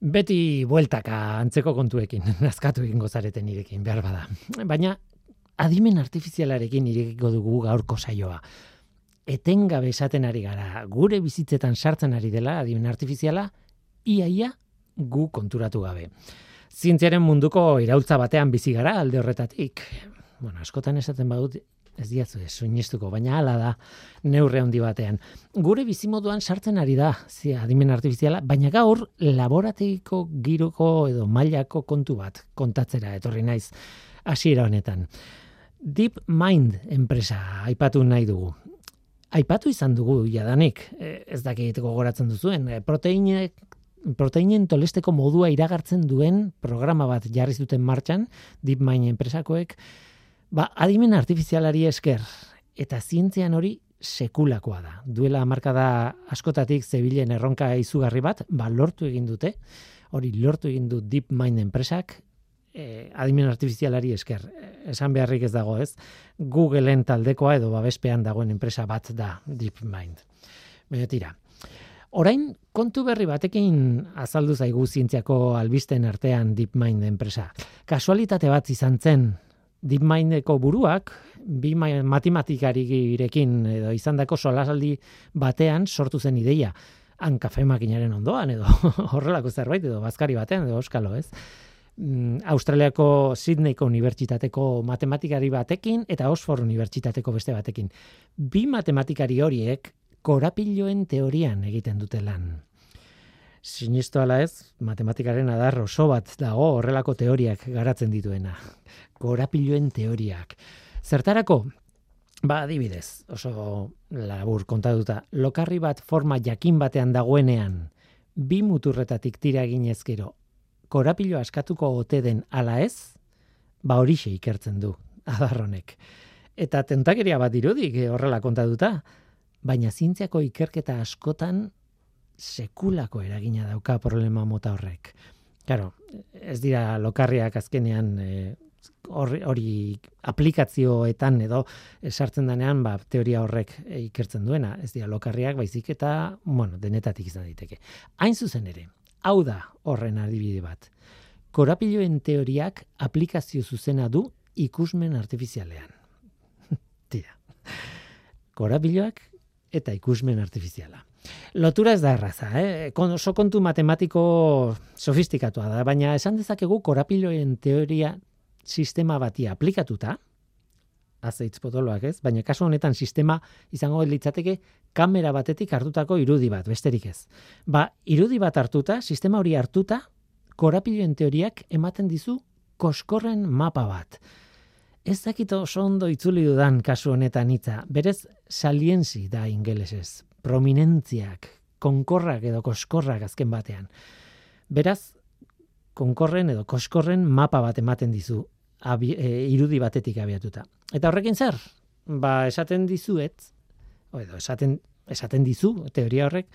Beti bueltaka antzeko kontuekin, nazkatu egingo zareten irekin, behar bada. Baina, adimen artifizialarekin irekiko dugu gaurko saioa. Etengabe esaten ari gara, gure bizitzetan sartzen ari dela adimen artifiziala, iaia gu konturatu gabe. Zientziaren munduko iraultza batean bizi gara alde horretatik. Bueno, askotan esaten badut, ez diazu ez, suinistuko, baina hala da neurre handi batean. Gure bizimoduan sartzen ari da, zi, adimen artifiziala, baina gaur laborategiko giroko edo mailako kontu bat kontatzera etorri naiz hasiera honetan. Deep Mind enpresa aipatu nahi dugu. Aipatu izan dugu jadanik, e, ez dakit gogoratzen duzuen, e, proteinek proteinen tolesteko modua iragartzen duen programa bat jarri zuten martxan, DeepMind enpresakoek, Ba, adimen artifizialari esker eta zientzian hori sekulakoa da. Duela da askotatik zebilen erronka izugarri bat, ba lortu egin dute. Hori lortu egin du DeepMind enpresak eh, adimen artifizialari esker. Esan beharrik ez dago, ez? Googleen taldekoa edo babespean dagoen enpresa bat da DeepMind. Baina tira. Orain kontu berri batekin azaldu zaigu zientziako albisten artean DeepMind enpresa. Kasualitate bat izan zen DeepMindeko buruak bi matematikarirekin edo izandako solasaldi batean sortu zen ideia han kafe makinaren ondoan edo horrelako zerbait edo bazkari batean edo euskalo, ez? Mm, Australiako Sydneyko unibertsitateko matematikari batekin eta Oxford unibertsitateko beste batekin. Bi matematikari horiek korapiloen teorian egiten dute lan. Sinistu ala ez, matematikaren adar oso bat dago horrelako teoriak garatzen dituena. Korapiloen teoriak. Zertarako, ba adibidez, oso labur kontatuta, lokarri bat forma jakin batean dagoenean, bi muturretatik tira ginezkero, korapilo askatuko ote den ala ez, ba horixe ikertzen du, adarronek. Eta tentakeria bat irudik eh, horrela kontatuta, baina zintziako ikerketa askotan sekulako eragina dauka problema mota horrek. Claro, ez dira lokarriak azkenean e, hori aplikazioetan edo esartzen denean ba, teoria horrek ikertzen duena, ez dira lokarriak baizik eta bueno, denetatik izan daiteke. Hain zuzen ere, hau da horren adibide bat. Korapiloen teoriak aplikazio zuzena du ikusmen artifizialean. Tira. Korapiloak eta ikusmen artifiziala. Lotura ez da erraza, eh? oso kontu matematiko sofistikatua da, baina esan dezakegu korapiloen teoria sistema bati aplikatuta, azeitz potoloak ez, baina kasu honetan sistema izango litzateke kamera batetik hartutako irudi bat, besterik ez. Ba, irudi bat hartuta, sistema hori hartuta, korapiloen teoriak ematen dizu koskorren mapa bat. Ez dakito oso ondo itzuli dudan kasu honetan hitza, berez salienzi da ingelesez, prominentziak, konkorrak edo koskorrak azken batean. Beraz, konkorren edo koskorren mapa bat ematen dizu abi, e, irudi batetik abiatuta. Eta horrekin zer? Ba, esaten dizuet, edo esaten, esaten dizu, teoria horrek,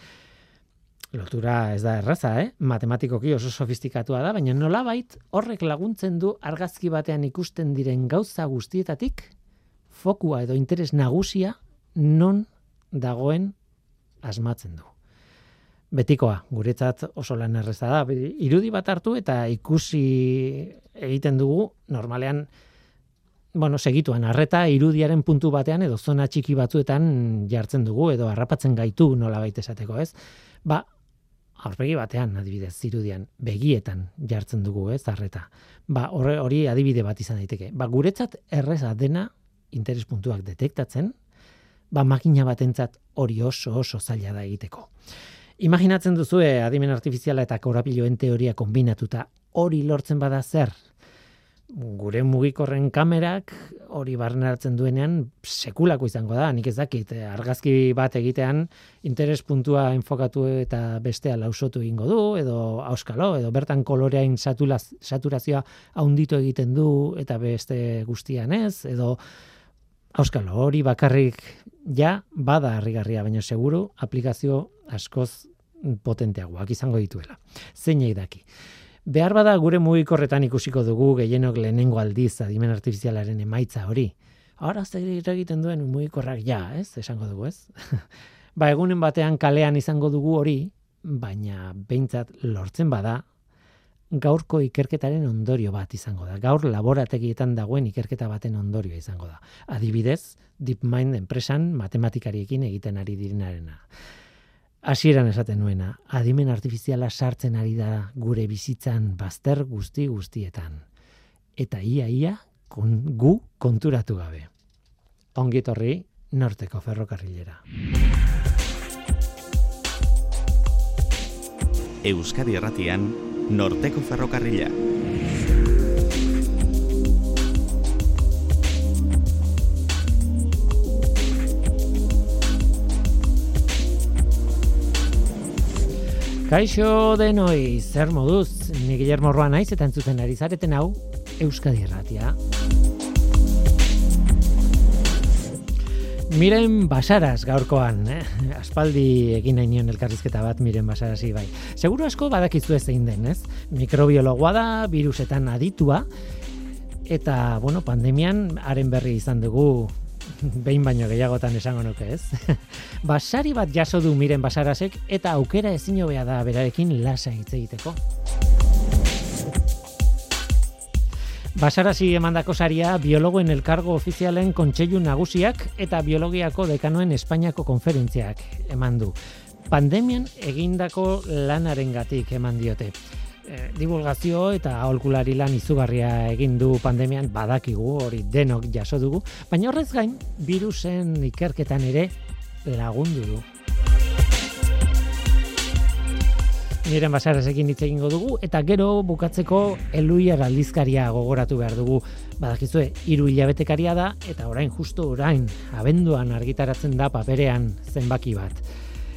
lotura ez da erraza, eh? matematikoki oso sofistikatua da, baina nolabait horrek laguntzen du argazki batean ikusten diren gauza guztietatik, fokua edo interes nagusia non dagoen asmatzen du betikoa, guretzat oso lan erreza da. Irudi bat hartu eta ikusi egiten dugu, normalean, bueno, segituan, arreta irudiaren puntu batean edo zona txiki batzuetan jartzen dugu edo harrapatzen gaitu nola baita esateko, ez? Ba, aurpegi batean, adibidez, irudian, begietan jartzen dugu, ez, arreta. Ba, hori adibide bat izan daiteke. Ba, guretzat erreza dena interes puntuak detektatzen, ba, makina batentzat hori oso oso zaila da egiteko. Imaginatzen duzu adimen artifiziala eta korapiloen teoria kombinatuta hori lortzen bada zer? Gure mugikorren kamerak hori barneratzen duenean sekulako izango da, nik ez dakit, argazki bat egitean interes puntua enfokatu eta bestea lausotu egingo du, edo auskalo, edo bertan koloreain saturazioa haunditu egiten du eta beste guztian ez, edo auskalo, hori bakarrik ja bada harrigarria, baina seguru aplikazio askoz potenteagoak izango dituela. Zeinei daki. Behar bada gure mugikorretan ikusiko dugu gehienok lehenengo aldiz adimen artifizialaren emaitza hori. Ahora zer egiten duen mugikorrak ja, ez? Esango dugu, ez? ba, egunen batean kalean izango dugu hori, baina behintzat lortzen bada, gaurko ikerketaren ondorio bat izango da. Gaur laborategietan dagoen ikerketa baten ondorio izango da. Adibidez, DeepMind enpresan matematikariekin egiten ari direnarena. Hasieran esaten nuena, adimen artifiziala sartzen ari da gure bizitzan bazter guzti guztietan. Eta ia ia gu konturatu gabe. Ongitorri norteko ferrokarrilera. Euskadi Erratian Norteko Ferrokarrila. Kaixo denoi, zer moduz, ni Guillermo Roa naiz eta entzuten ari zareten hau Euskadi Erratia. Miren Basaras gaurkoan, eh? aspaldi egin nahi nion elkarrizketa bat Miren Basarasi bai. Seguro asko badakizu ez zein den, ez? Mikrobiologoa da, virusetan aditua, eta, bueno, pandemian haren berri izan dugu behin baino gehiagotan esango nuke, ez? Basari bat jaso du Miren Basarasek eta aukera ezin hobea da berarekin lasa hitz egiteko. Basarasi emandako saria biologoen elkargo ofizialen kontseilu nagusiak eta biologiako dekanoen Espainiako konferentziak eman du. Pandemian egindako lanarengatik eman diote. E, divulgazio eta aholkulari lan izugarria egin du pandemian badakigu hori denok jaso dugu, baina horrez gain virusen ikerketan ere lagundu du. Miren basarasekin hitz egingo dugu eta gero bukatzeko eluiar aldizkaria gogoratu behar dugu. Badakizue, hiru hilabetekaria da eta orain justu orain abenduan argitaratzen da paperean zenbaki bat.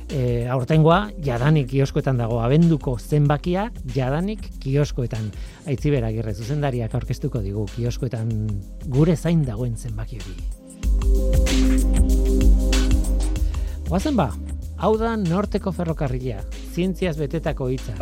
E, aurtengoa jadanik kioskoetan dago abenduko zenbakia jadanik kioskoetan. Aitzi beragirre zuzendariak aurkeztuko digu kioskoetan gure zain dagoen zenbaki hori. Guazen ba, hau da norteko ferrokarria, zientziaz betetako hitza.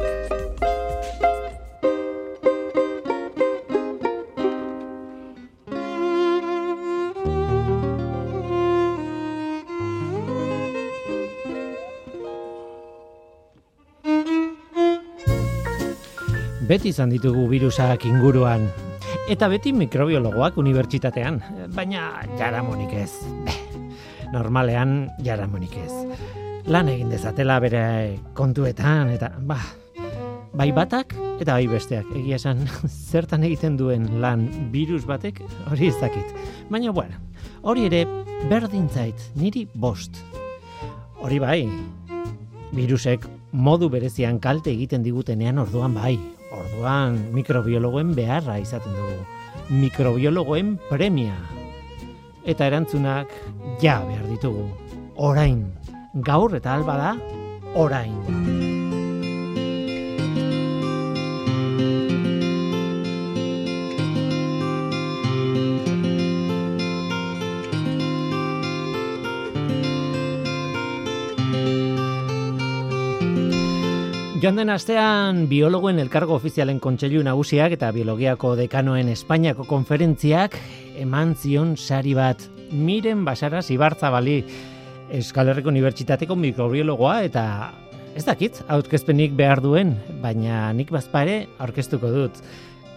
Beti izan ditugu virusak inguruan, eta beti mikrobiologoak unibertsitatean, baina jaramonik ez. Normalean jaramonik ez lan egin dezatela bere kontuetan eta ba, bai batak eta bai besteak. Egia esan zertan egiten duen lan virus batek hori ez dakit. Baina bueno hori ere berdin zait niri bost. Hori bai virusek modu berezian kalte egiten digutenean orduan bai. Orduan mikrobiologoen beharra izaten dugu. Mikrobiologoen premia. Eta erantzunak ja behar ditugu. Orain gaur eta alba da orain. Joan den astean biologoen elkargo ofizialen kontseilu nagusiak eta biologiako dekanoen Espainiako konferentziak eman zion sari bat miren basara zibartza Euskal Herriko Unibertsitateko mikrobiologoa eta ez dakit, aurkezpenik behar duen, baina nik bazpare aurkeztuko dut.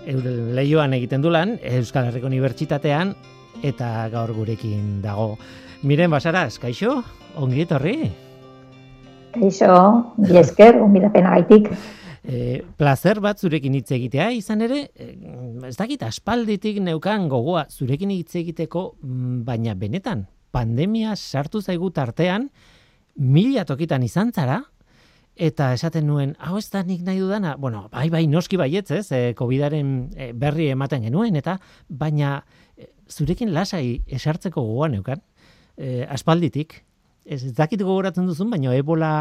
Leioan egiten du lan Euskal Herriko Unibertsitatean eta gaur gurekin dago. Miren basara, kaixo, ongi etorri? Kaixo, esker, onbidapena gaitik. E, placer bat zurekin hitz egitea, izan ere, e, ez dakit, aspalditik neukan gogoa zurekin hitz egiteko, mm, baina benetan, pandemia sartu zaigu tartean, mila tokitan izan zara, eta esaten nuen, hau ez da nik nahi dudana, bueno, bai, bai, noski baietz, ez, e, COVID-aren e, berri ematen genuen, eta baina e, zurekin lasai esartzeko gogoan eukan, e, aspalditik, ez, ez dakit gogoratzen duzun, baina ebola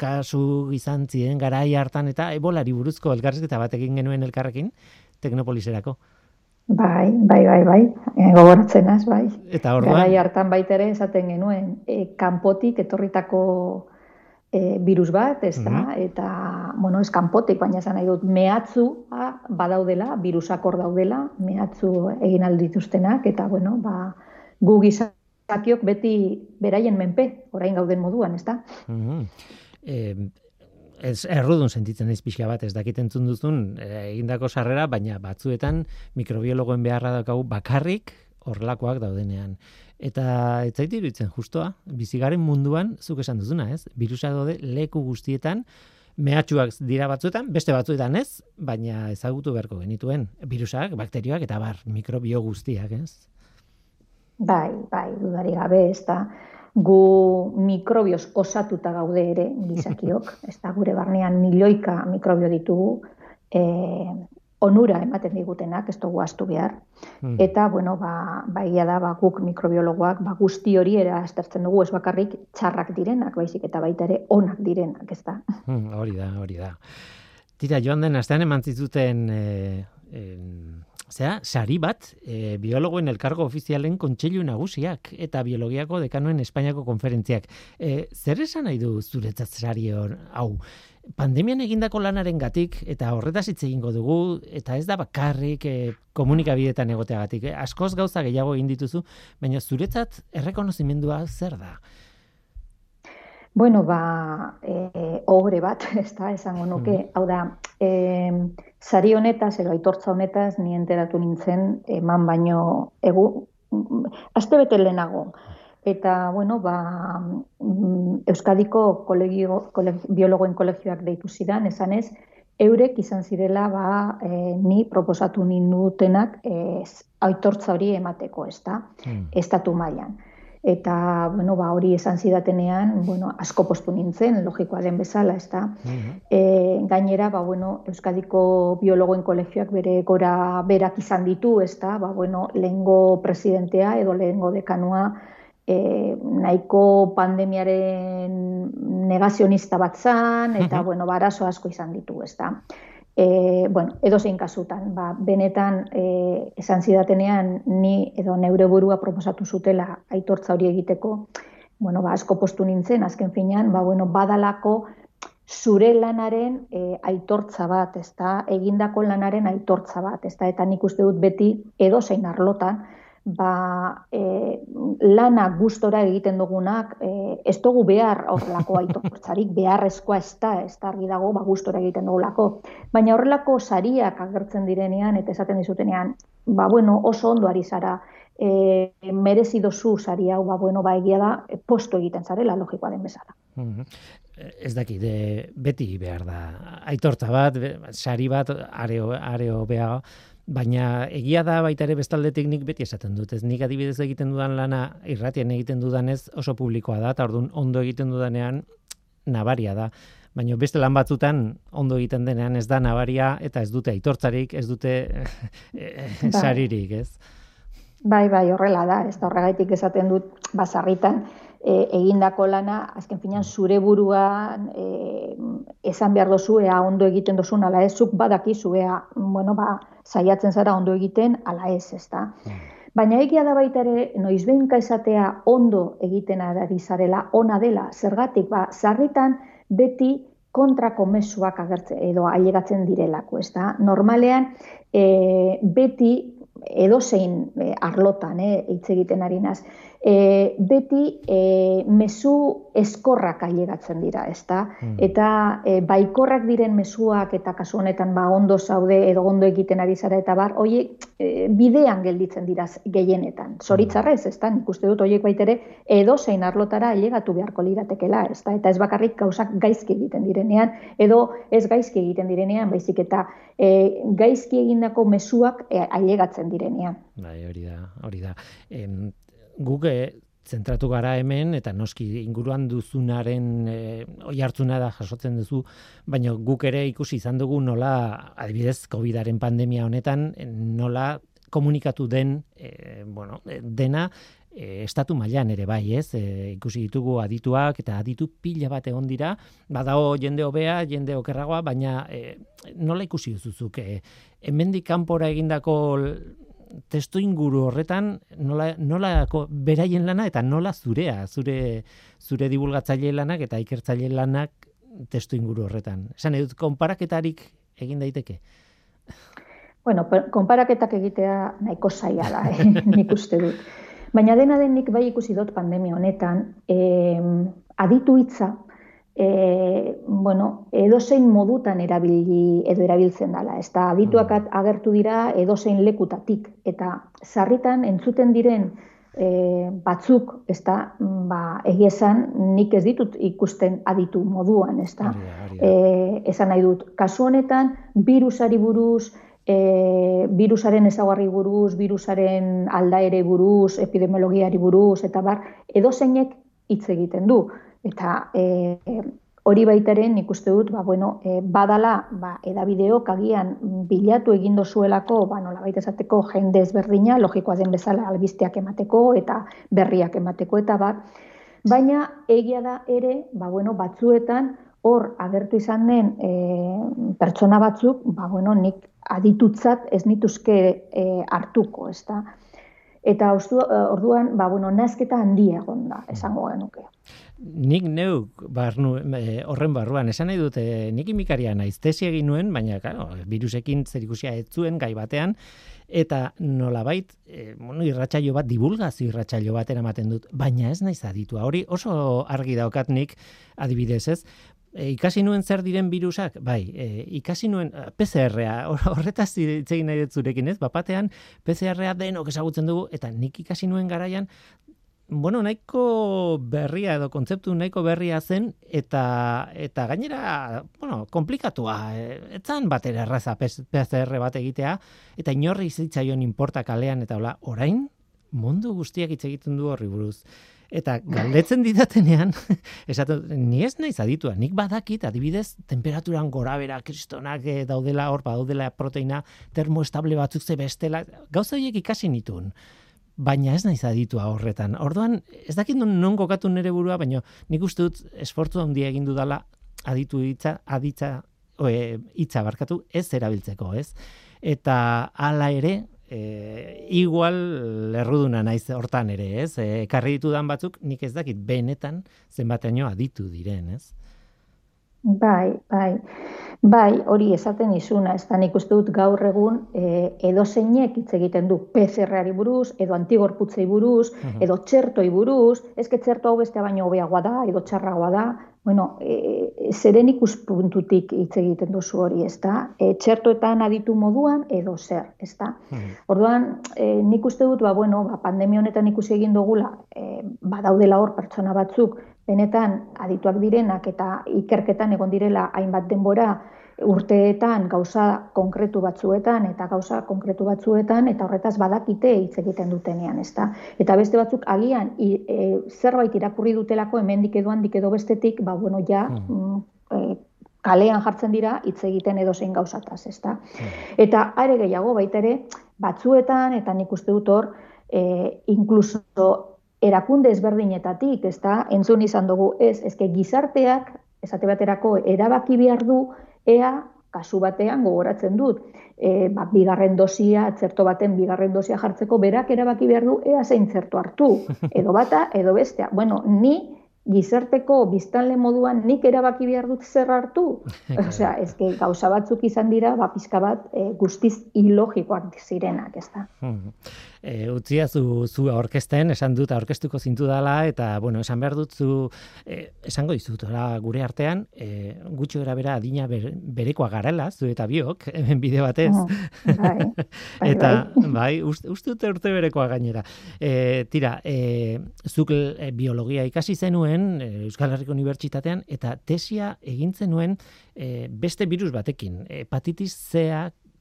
kasu izan ziren garai hartan, eta ebolari buruzko elkarrezketa bat egin genuen elkarrekin, teknopoliserako. Bai, bai, bai, bai, e, gogoratzen az, bai. Eta orduan? Garai hartan baitere esaten genuen, e, kanpotik etorritako e, virus bat, ez da, mhm. eta, bueno, ez kanpotik, baina esan nahi dut, mehatzu badaudela, virusak hor daudela, mehatzu egin aldituztenak, eta, bueno, ba, gu gizakiok beti beraien menpe, orain gauden moduan, ez da. Mm ez errudun sentitzen naiz pixka bat, ez dakit entzun duzun eh, egindako sarrera, baina batzuetan mikrobiologoen beharra daukagu bakarrik horrelakoak daudenean. Eta ez zait iruditzen justoa, bizigaren munduan, zuk esan duzuna, ez? Birusa daude leku guztietan, mehatxuak dira batzuetan, beste batzuetan ez, baina ezagutu beharko genituen virusak, bakterioak eta bar, mikrobio guztiak, ez? Bai, bai, dudari gabe, ez da gu mikrobioz osatuta gaude ere gizakiok, ez da gure barnean milioika mikrobio ditugu, e, onura ematen digutenak, ez dugu astu behar. Hmm. Eta, bueno, ba, ba da, ba, guk mikrobiologoak, ba, guzti hori era estertzen dugu, ez bakarrik txarrak direnak, baizik eta baita ere onak direnak, ez da. Hmm, hori da, hori da. Tira, joan den, astean eman zituten, e, Zera, sari bat, e, biologoen elkargo ofizialen kontseilu nagusiak eta biologiako dekanoen Espainiako konferentziak. E, zer esan nahi du zuretzat sari hor, hau, pandemian egindako lanaren gatik, eta horretaz hitz egingo dugu, eta ez da bakarrik e, komunikabidetan egoteagatik. E, askoz gauza gehiago egin dituzu, baina zuretzat errekonozimendua zer da? Bueno, ba, e, ogre bat, ez da, esango nuke, mm. hau da, e, zari honetaz, edo aitortza honetaz, ni enteratu nintzen, eman baino, egu, azte bete lehenago. Eta, bueno, ba, mm, Euskadiko kolegio, biologoen kolegioak deitu zidan, esan ez, eurek izan zirela, ba, e, ni proposatu nindutenak, e, aitortza hori emateko, ez da, mm. estatu mailan eta bueno, ba, hori esan zidatenean, bueno, asko postu nintzen, logikoa den bezala, ez da. E, gainera, ba, bueno, Euskadiko biologoen kolegioak bere gora berak izan ditu, ez da, ba, bueno, lehengo presidentea edo lehengo dekanua e, nahiko pandemiaren negazionista bat zan, eta, bueno, barazo asko izan ditu, ez da e, bueno, edo zein kasutan, ba, benetan e, esan zidatenean ni edo neure burua proposatu zutela aitortza hori egiteko, bueno, ba, asko postu nintzen, azken finean, ba, bueno, badalako zure lanaren e, aitortza bat, ezta, egindako lanaren aitortza bat, ezta, eta nik uste dut beti edo zein arlotan, ba, e, lana gustora egiten dugunak, e, ez dugu behar horrelako aitortzarik, beharrezkoa ez da, ez da argi dago, ba, gustora egiten dugulako. Baina horrelako sariak agertzen direnean, eta esaten dizutenean, ba, bueno, oso ondo ari zara, e, merezi dozu sari hau, ba, bueno, ba, egia da, posto egiten zarela, logikoa den bezala. Ez daki, de, beti behar da. Aitortza bat, sari bat, areo, areo behar, Baina egia da baita ere bestaldetik nik beti esaten dut. Ez nik adibidez egiten dudan lana irratien egiten dudanez oso publikoa da, eta orduan ondo egiten dudanean nabaria da. Baina beste lan batzutan ondo egiten denean ez da nabaria eta ez dute aitortzarik, ez dute eh, bai. saririk, ez? Bai, bai, horrela da, ez da horregaitik esaten dut basarritan e, egindako lana, azken finan zure buruan e, esan behar dozu, ea ondo egiten dozun, ala ez, zuk badakizu, ea, bueno, ba, saiatzen zara ondo egiten, ala ez, ez da. Hmm. Baina egia da baita ere, noizbenka esatea ondo egiten ari zarela, ona dela, zergatik, ba, zarritan beti kontrako mesuak agertzen edo ailegatzen direlako, ez da. Normalean, e, beti edozein e, arlotan, eh, hitz egiten ari naz, e, beti e, mezu eskorrak ailegatzen dira, ezta? Hmm. Eta e, baikorrak diren mezuak eta kasu honetan ba ondo zaude edo ondo egiten ari zara eta bar, hoe e, bidean gelditzen dira gehienetan. Zoritzarrez, hmm. ezta? Nik uste dut hoiek baitere edo zein arlotara ailegatu beharko liratekela, ezta? Eta ez bakarrik gauzak gaizki egiten direnean edo ez gaizki egiten direnean, baizik eta e, gaizki egindako mezuak e, ailegatzen direnean. Bai, hori da, hori da. Em, guk eh, zentratu gara hemen eta noski inguruan duzunaren e, oi hartzuna da jasotzen duzu, baina guk ere ikusi izan dugu nola adibidez Covidaren pandemia honetan nola komunikatu den e, bueno, dena estatu mailan ere bai, ez? ikusi ditugu adituak eta aditu pila bat egon dira, badago jende hobea, jende okerragoa, baina nola ikusi duzuzuk e, hemendik kanpora egindako testu inguru horretan nola, nola beraien lana eta nola zurea, zure, zure divulgatzaile lanak eta ikertzaile lanak testu inguru horretan. Esan edut, konparaketarik egin daiteke? Bueno, konparaketak egitea nahiko zaila da, eh? nik uste dut. Baina dena den nik bai ikusi dut pandemia honetan, eh, aditu hitza, e, bueno, edozein modutan erabili edo erabiltzen dela. Ez da, adituak mm. agertu dira edozein lekutatik. Eta sarritan entzuten diren e, batzuk, ez da, ba, egiezan nik ez ditut ikusten aditu moduan, ez da. E, esan nahi dut, kasu honetan, virusari buruz, e, virusaren ezagarri buruz, virusaren aldaere buruz, epidemiologiari buruz, eta bar, edozeinek hitz egiten du. Eta e, hori nik uste dut, ba, bueno, e, badala, ba, edabideok agian bilatu egin dozuelako, ba, nola baita esateko jende ezberdina, logikoa den bezala albisteak emateko eta berriak emateko eta bat, baina egia da ere, ba, bueno, batzuetan, hor agertu izan den e, pertsona batzuk, ba, bueno, nik aditutzat ez nituzke e, hartuko, ez da? Eta orduan, ba, bueno, nazketa handia egon da, esango genuke nik neuk barnu, e, horren barruan, esan nahi dute, nik imikaria naiz, tesi egin nuen, baina, claro, virusekin zerikusia ez zuen gai batean, eta nolabait, e, bueno, irratsaio bat, divulgazio irratsaio bat eramaten dut, baina ez naiz aditua. Hori oso argi daukat nik, adibidez ez, e, ikasi nuen zer diren virusak, bai, e, ikasi nuen PCR-a, horretaz itzegin nahi zurekin ez, bapatean PCR-a denok ezagutzen dugu, eta nik ikasi nuen garaian, bueno, nahiko berria edo kontzeptu nahiko berria zen eta eta gainera, bueno, komplikatua. Etzan batera erraza PCR bat egitea eta inorri zitzaion inporta kalean eta hola, orain mundu guztiak hitz egiten du horri buruz. Eta galdetzen didatenean, esatu, ni ez naiz aditua, nik badakit, adibidez, temperaturan gora bera, kristonak eh, daudela, hor, daudela proteina termoestable batzuk ze bestela, gauza horiek ikasi nitun baina ez naiz aditua horretan. Orduan, ez dakit non, kokatu nere burua, baina nik uste dut esfortu handia egin dudala aditu hitza, aditza, oe, hitza barkatu, ez erabiltzeko, ez? Eta hala ere, e, igual lerruduna naiz hortan ere, ez? E, karri ditudan batzuk, nik ez dakit benetan zenbateaino aditu diren, ez? Bai, bai. Bai, hori esaten izuna, ez da nik uste dut gaur egun e, edo zeinek hitz egiten du PCR-ari buruz, edo antigorputzei buruz, edo txertoi buruz, ezke txerto hau beste baino hobeagoa da, edo txarragoa da, bueno, e, zeren ikuspuntutik hitz egiten duzu hori, ez da? E, txertoetan aditu moduan, edo zer, ez da? Orduan, e, nik uste dut, ba, bueno, ba, pandemia honetan ikusi egin dugula, e, badaudela hor pertsona batzuk, benetan adituak direnak eta ikerketan egon direla hainbat denbora urteetan gauza konkretu batzuetan eta gauza konkretu batzuetan eta horretaz badakite hitz egiten dutenean, ezta? Eta beste batzuk agian e, zerbait irakurri dutelako hemendik edo handik edo bestetik, ba bueno, ja hmm. mm. e, kalean jartzen dira hitz egiten edo zein gauzataz, ezta? Hmm. Eta are gehiago baita ere batzuetan eta nik uste dut hor e, inkluso erakunde ezberdinetatik, ez da, entzun izan dugu, ez, ezke gizarteak, esate baterako, erabaki behar du, ea, kasu batean gogoratzen dut, e, ba, bigarren dosia, zerto baten bigarren dosia jartzeko, berak erabaki behar du, ea zein zerto hartu, edo bata, edo bestea. Bueno, ni gizarteko biztanle moduan nik erabaki behar dut zer hartu. Osea, ezke gauza batzuk izan dira, ba, pizka bat e, guztiz ilogikoak zirenak, ez da. E, utzia zu, zu orkesten, esan dut orkestuko zintu dela, eta, bueno, esan behar dut zu, e, esango dizut, gure artean, e, gutxo gara bera adina berekoa garela, zu eta biok, hemen bide batez. Oh, bai, bai, eta, bai, bai uste, uste dute urte berekoa gainera. E, tira, e, zuk e, biologia ikasi zenuen, e, Euskal Herriko Unibertsitatean, eta tesia egintzen nuen e, beste virus batekin, hepatitis C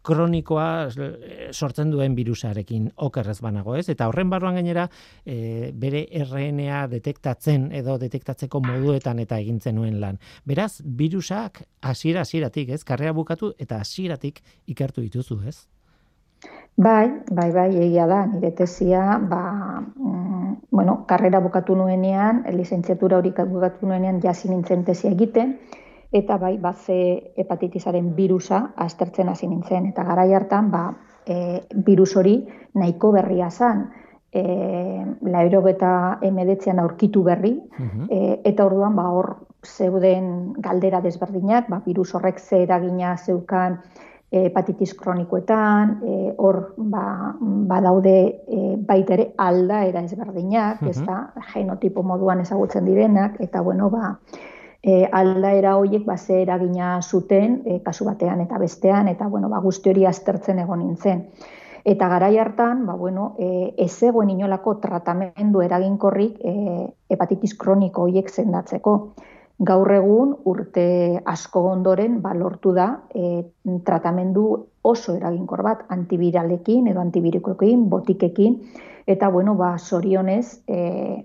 kronikoa eh, sortzen duen virusarekin okerrez banago, ez? Eta horren barruan gainera e, bere RNA detektatzen edo detektatzeko moduetan eta egintzen nuen lan. Beraz, virusak hasiera hasieratik, ez? Karrea bukatu eta hasieratik ikertu dituzu, ez? Bai, bai, bai, egia da, nire tesia, ba, mm, bueno, karrera bukatu nuenean, lizentziatura hori bukatu nuenean, jasi nintzen tesia egiten, eta bai bat ze hepatitisaren virusa aztertzen hasi nintzen. Eta garai hartan ba e, virus hori nahiko berria zan e, lairogeta emedetzean aurkitu berri. E, eta orduan ba hor zeuden galdera desberdinak ba virus horrek ze eragina zeukan hepatitis kronikoetan, e, hor ba, ba daude e, baita ere alda era ezberdinak, ez da, genotipo moduan ezagutzen direnak, eta bueno, ba, e, aldaera horiek ba, eragina zuten e, kasu batean eta bestean, eta bueno, ba, guzti hori aztertzen egon nintzen. Eta garai hartan, ba, bueno, e, ez egoen inolako tratamendu eraginkorrik e, hepatitis kroniko horiek zendatzeko. Gaur egun urte asko ondoren ba, lortu da e, tratamendu oso eraginkor bat antibiralekin edo antibirikoekin, botikekin, eta bueno, ba, sorionez e,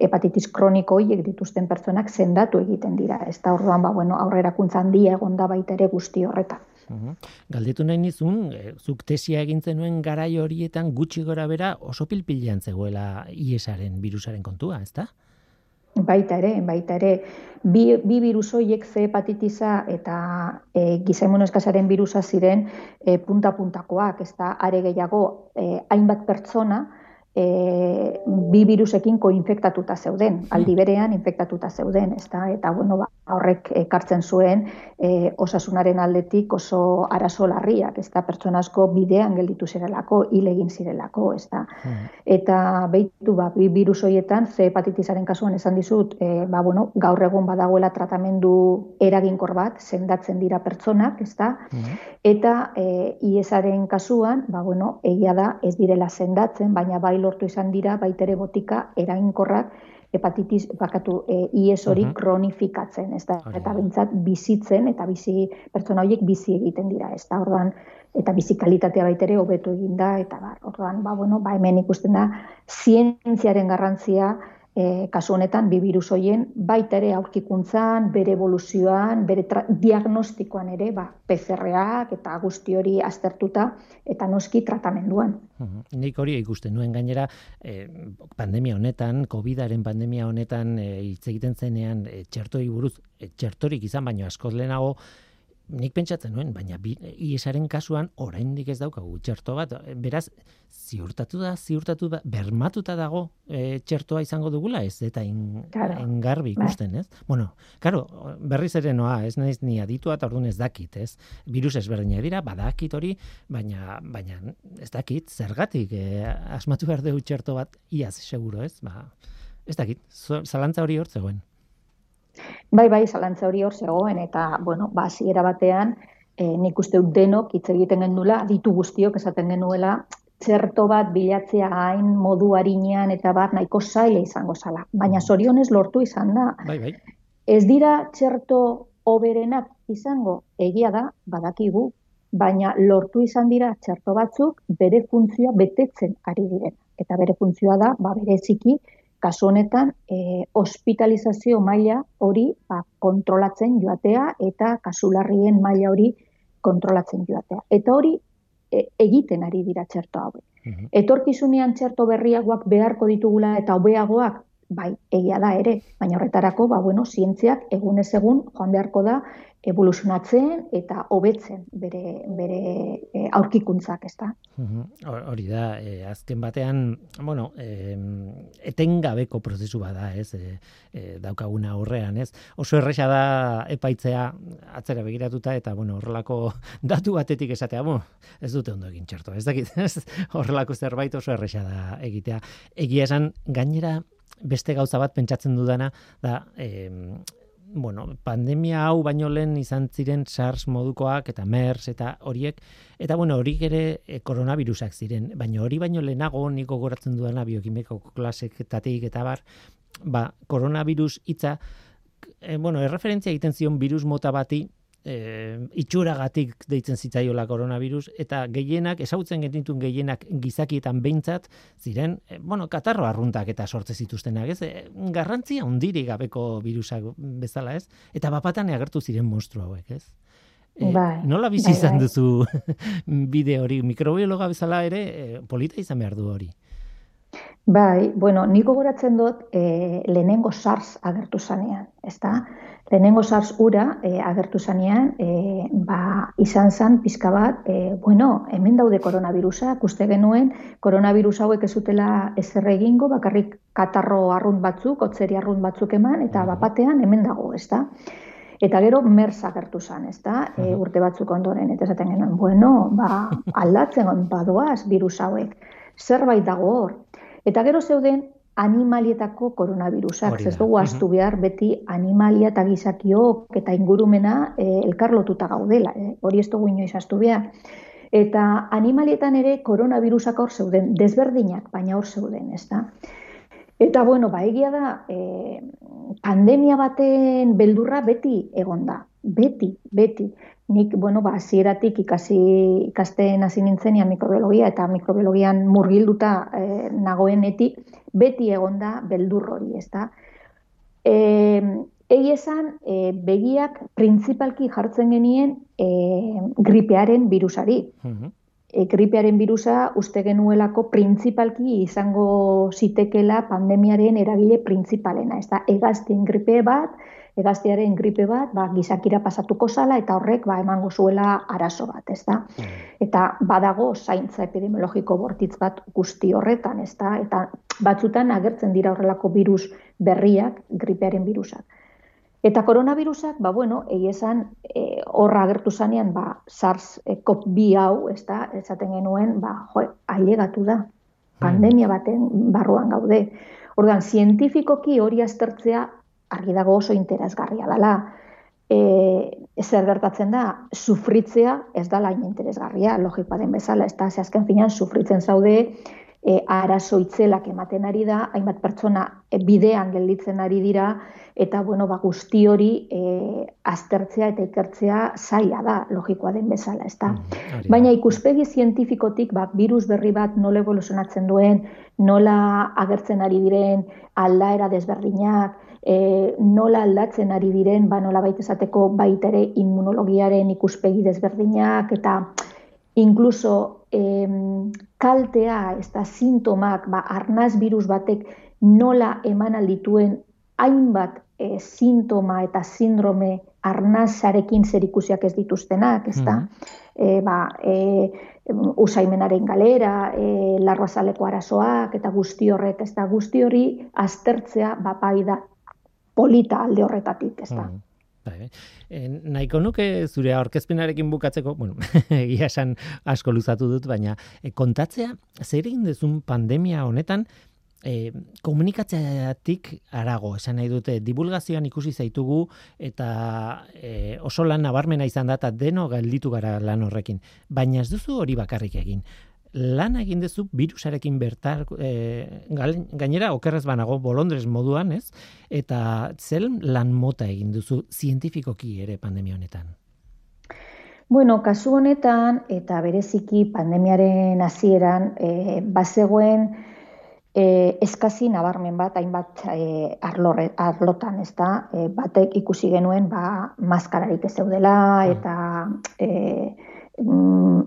hepatitis kroniko horiek dituzten pertsonak zendatu egiten dira. Ez da orduan, ba, bueno, aurrerakuntza handia egon da baita ere guzti horretan. Galdetu nahi nizun, e, zuk tesia egintzen nuen garai horietan gutxi gora bera oso pilpilean zegoela IESaren virusaren kontua, ez da? Baita ere, baita ere, bi, bi virus horiek ze hepatitisa eta e, gizaimunu eskasaren virusa ziren e, punta-puntakoak, ez da, are gehiago, e, hainbat pertsona, e, bi virusekin koinfektatuta zeuden, hmm. aldi berean infektatuta zeuden, ezta? Eta bueno, ba, horrek ekartzen zuen e, osasunaren aldetik oso arazo larriak, ezta? Pertsona asko bidean gelditu zirelako, hil egin zirelako, ezta? Hmm. Eta behitu ba bi virus hoietan C hepatitisaren kasuan esan dizut, e, ba bueno, gaur egun badagoela tratamendu eraginkor bat sendatzen dira pertsonak, ezta? Hmm. Eta e, IESaren kasuan, ba bueno, egia da ez direla sendatzen, baina bai lortu izan dira baitere botika eraginkorrak hepatitis bakatu e, IES hori uh kronifikatzen, ez da, eta bintzat bizitzen, eta bizi pertsona horiek bizi egiten dira, ez da, orduan, eta bizi kalitatea baitere hobetu egin da, eta bar, orduan, ba, bueno, ba, hemen ikusten da, zientziaren garrantzia, e, kasu honetan bi virus hoien baita ere aurkikuntzan, bere evoluzioan, bere diagnostikoan ere, ba PCRak eta guzti hori aztertuta eta noski tratamenduan. Nik hori ikusten nuen gainera e, pandemia honetan, COVIDaren pandemia honetan e, hitz egiten zenean e, txertoi buruz, e, txertorik izan baino askoz lehenago nik pentsatzen nuen, baina IESaren kasuan oraindik ez daukagu txerto bat. Beraz, ziurtatu da, ziurtatu da, bermatuta dago e, txertoa izango dugula, ez eta in, garbi bai. ikusten, ez? Bueno, karo, berriz ere noa, ez naiz ni aditua eta orduan ez dakit, ez? Virus ezberdina dira, badakit hori, baina, baina ez dakit, zergatik, e, asmatu behar dugu txerto bat, iaz, seguro, ez? Ba, ez dakit, zalantza hori hortzegoen. Bai, bai, zalantza hori hor zegoen, eta, bueno, ba, ziera batean, e, nik uste denok hitz egiten gendula, ditu guztiok esaten genuela, txerto bat bilatzea hain modu harinean eta bat nahiko zaila izango zala. Baina zorionez mm. lortu izan da. Bai, bai. Ez dira txerto oberenak izango egia da, badakigu, baina lortu izan dira txerto batzuk bere funtzioa betetzen ari diren. Eta bere funtzioa da, ba, bereziki, kasu honetan e, hospitalizazio maila hori ba, kontrolatzen joatea eta kasularrien maila hori kontrolatzen joatea. Eta hori e, egiten ari dira txerto hauek. Mhm. Etorkizunean txerto berriagoak beharko ditugula eta hobeagoak, bai, egia da ere, baina horretarako, ba, bueno, zientziak egunez egun joan beharko da evoluzionatzen eta hobetzen bere, bere e, aurkikuntzak, ez da? Hori da, e, azken batean, bueno, e, etengabeko prozesu bada, ez, e, e, daukaguna horrean, ez? Oso erresa da epaitzea atzera begiratuta eta, bueno, horrelako datu batetik esatea, bueno, ez dute ondo egin txerto, ez dakit, ez? Horrelako zerbait oso erresa da egitea. Egia esan, gainera, beste gauza bat pentsatzen dudana, da, e, bueno, pandemia hau baino lehen izan ziren SARS modukoak eta MERS eta horiek eta bueno, hori ere e, koronavirusak ziren, baina hori baino lehenago niko goratzen duena biokimiko klaseketatik eta bar, ba, koronavirus hitza e, bueno, erreferentzia egiten zion virus mota bati e, itxuragatik deitzen zitzaiola koronavirus, eta gehienak, esautzen genitun gehienak gizakietan behintzat, ziren, e, bueno, katarro arruntak eta sortze zituztenak, ez? E, garrantzia ondiri gabeko virusak bezala, ez? Eta bapatan agertu ziren monstru hauek, ez? E, bai, nola bizi bai, izan bai. duzu bide hori, mikrobiologa bezala ere, e, polita izan behar du hori? Bai, bueno, niko goratzen dut e, lehenengo SARS agertu zanean, ez da? Lehenengo SARS ura e, agertu zanean, e, ba, izan zan pizka bat, e, bueno, hemen daude koronavirusa, uste genuen, koronavirus hauek ez zutela ezer egingo, bakarrik katarro arrunt batzuk, otzeri arrunt batzuk eman, eta bapatean hemen dago, ez da? Eta gero MERS agertu zan, ez da? E, urte batzuk ondoren, eta esaten genuen, bueno, ba, aldatzen badoaz virus hauek, zerbait dago hor, Eta gero zeuden animalietako koronavirusak. Ez dugu astu behar beti animalia eta gizakiok eta ingurumena e, elkarlotuta gaudela. E, hori ez dugu inoiz astu behar. Eta animalietan ere koronavirusak hor zeuden, desberdinak, baina hor zeuden, ez da. Eta, bueno, ba, egia da, e, pandemia baten beldurra beti egonda. Beti, beti nik, bueno, ba, zieratik ikasi, ikasten hasi nintzenean mikrobiologia eta mikrobiologian murgilduta e, nagoenetik, beti egonda beldur hori, ez da. E, egi esan, e, begiak principalki jartzen genien e, gripearen virusari. Mm E, gripearen virusa uste genuelako principalki izango zitekela pandemiaren eragile principalena. Ez da, egaztien gripe bat, egaztiaren gripe bat, ba, gizakira pasatuko zala eta horrek ba, emango zuela arazo bat, ez da? Mm. Eta badago zaintza epidemiologiko bortitz bat guzti horretan, ez da? Eta batzutan agertzen dira horrelako virus berriak, gripearen virusak. Eta koronavirusak, ba, bueno, esan e, horra agertu zanean, ba, SARS-CoV-2 hau, ez da, esaten genuen, ba, jo, ailegatu da, mm. pandemia baten barruan gaude. Ordan, zientifikoki hori aztertzea argi dago oso interesgarria dela. E, zer gertatzen da, sufritzea ez da lain interesgarria, logikoa den bezala, ez da, ze azken finan, sufritzen zaude, e, arazo itzelak ematen ari da, hainbat pertsona e, bidean gelditzen ari dira, eta bueno, ba, guzti hori e, aztertzea eta ikertzea zaila da, logikoa den bezala, ez da. Mm, Baina ikuspegi zientifikotik, ba, virus berri bat nola evoluzionatzen duen, nola agertzen ari diren, aldaera desberdinak, e, nola aldatzen ari diren, ba nola baita esateko baita ere immunologiaren ikuspegi desberdinak, eta inkluso em, kaltea, ez da sintomak, ba, arnaz virus batek nola eman aldituen hainbat e, sintoma eta sindrome arnazarekin zer ikusiak ez dituztenak, ez da? Mm. E, ba, e, usaimenaren galera, e, larrazaleko arazoak eta guzti horrek, ez da? Guzti hori aztertzea, ba, bai da, polita alde horretatik, ez da. Mm. Bai, e, nahiko nuke zure aurkezpenarekin bukatzeko, bueno, egia esan asko luzatu dut, baina e, kontatzea, zer egin dezun pandemia honetan, e, komunikatzeatik arago, esan nahi dute, divulgazioan ikusi zaitugu, eta e, oso lan nabarmena izan da, eta deno galditu gara lan horrekin. Baina ez duzu hori bakarrik egin lan egin duzu virusarekin bertar e, gainera okerrez banago bolondrez moduan, ez? Eta zel lan mota egin duzu zientifikoki ere pandemia honetan? Bueno, kasu honetan eta bereziki pandemiaren hasieran e, bazegoen e, eskazi nabarmen bat hainbat e, arlorre, arlotan, ez da? E, batek ikusi genuen ba, maskararik ez zeudela mm. eta e,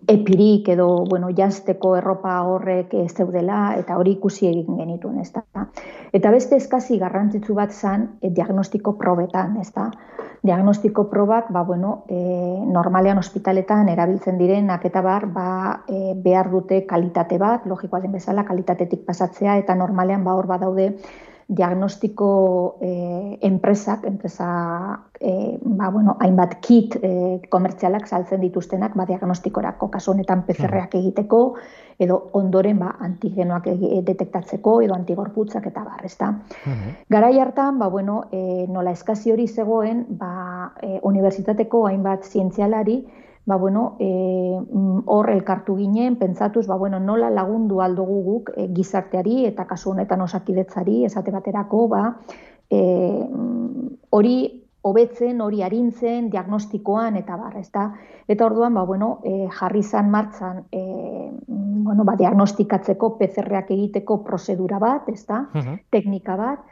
epirik edo bueno, jazteko erropa horrek ez zeudela eta hori ikusi egin genituen, ez da. Eta beste eskazi garrantzitsu bat zan e, diagnostiko probetan, ez da. Diagnostiko probak, ba, bueno, e, normalean ospitaletan erabiltzen direnak eta bar, ba, e, behar dute kalitate bat, logikoa den bezala, kalitatetik pasatzea, eta normalean ba, hor badaude diagnostiko eh, enpresak, enpresa, eh, ba, bueno, hainbat kit eh, komertzialak saltzen dituztenak, ba, diagnostikorako, kasu honetan PCR-ak egiteko, edo ondoren ba, antigenoak detektatzeko, edo antigorputzak eta bar, ezta. Garai hartan, ba, bueno, eh, nola eskazio hori zegoen, ba, eh, unibertsitateko hainbat zientzialari, ba, bueno, e, hor elkartu ginen, pentsatuz, ba, bueno, nola lagundu aldo guk e, gizarteari eta kasu honetan osakidetzari, esate baterako, ba, e, hori hobetzen, hori arintzen, diagnostikoan eta bar, ezta? Eta orduan, ba, bueno, e, jarri zan martzan, e, bueno, ba, diagnostikatzeko PCR-ak egiteko prozedura bat, ezta? Uh Teknika bat,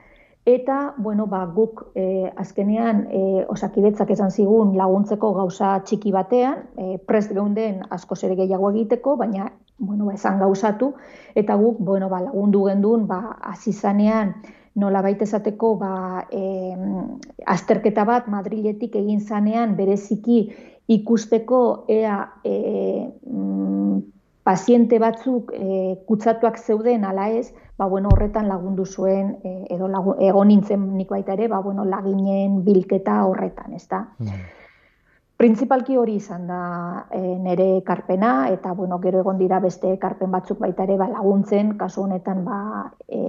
Eta, bueno, ba, guk e, azkenean e, osakidetzak esan zigun laguntzeko gauza txiki batean, e, prest geunden asko ere gehiago egiteko, baina, bueno, ba, esan gauzatu, eta guk, bueno, ba, lagundu gendun, ba, azizanean, nola baita esateko, ba, e, azterketa bat Madriletik egin zanean bereziki ikusteko ea e, paziente batzuk e, kutsatuak zeuden ala ez, ba, bueno, horretan lagundu zuen, e, edo lagun, egon nintzen nik baita ere, ba, bueno, laginen bilketa horretan, ez da. Mm. Printzipalki hori izan da e, nere ekarpena eta bueno, gero egon dira beste ekarpen batzuk baita ere ba, laguntzen, kasu honetan ba, e,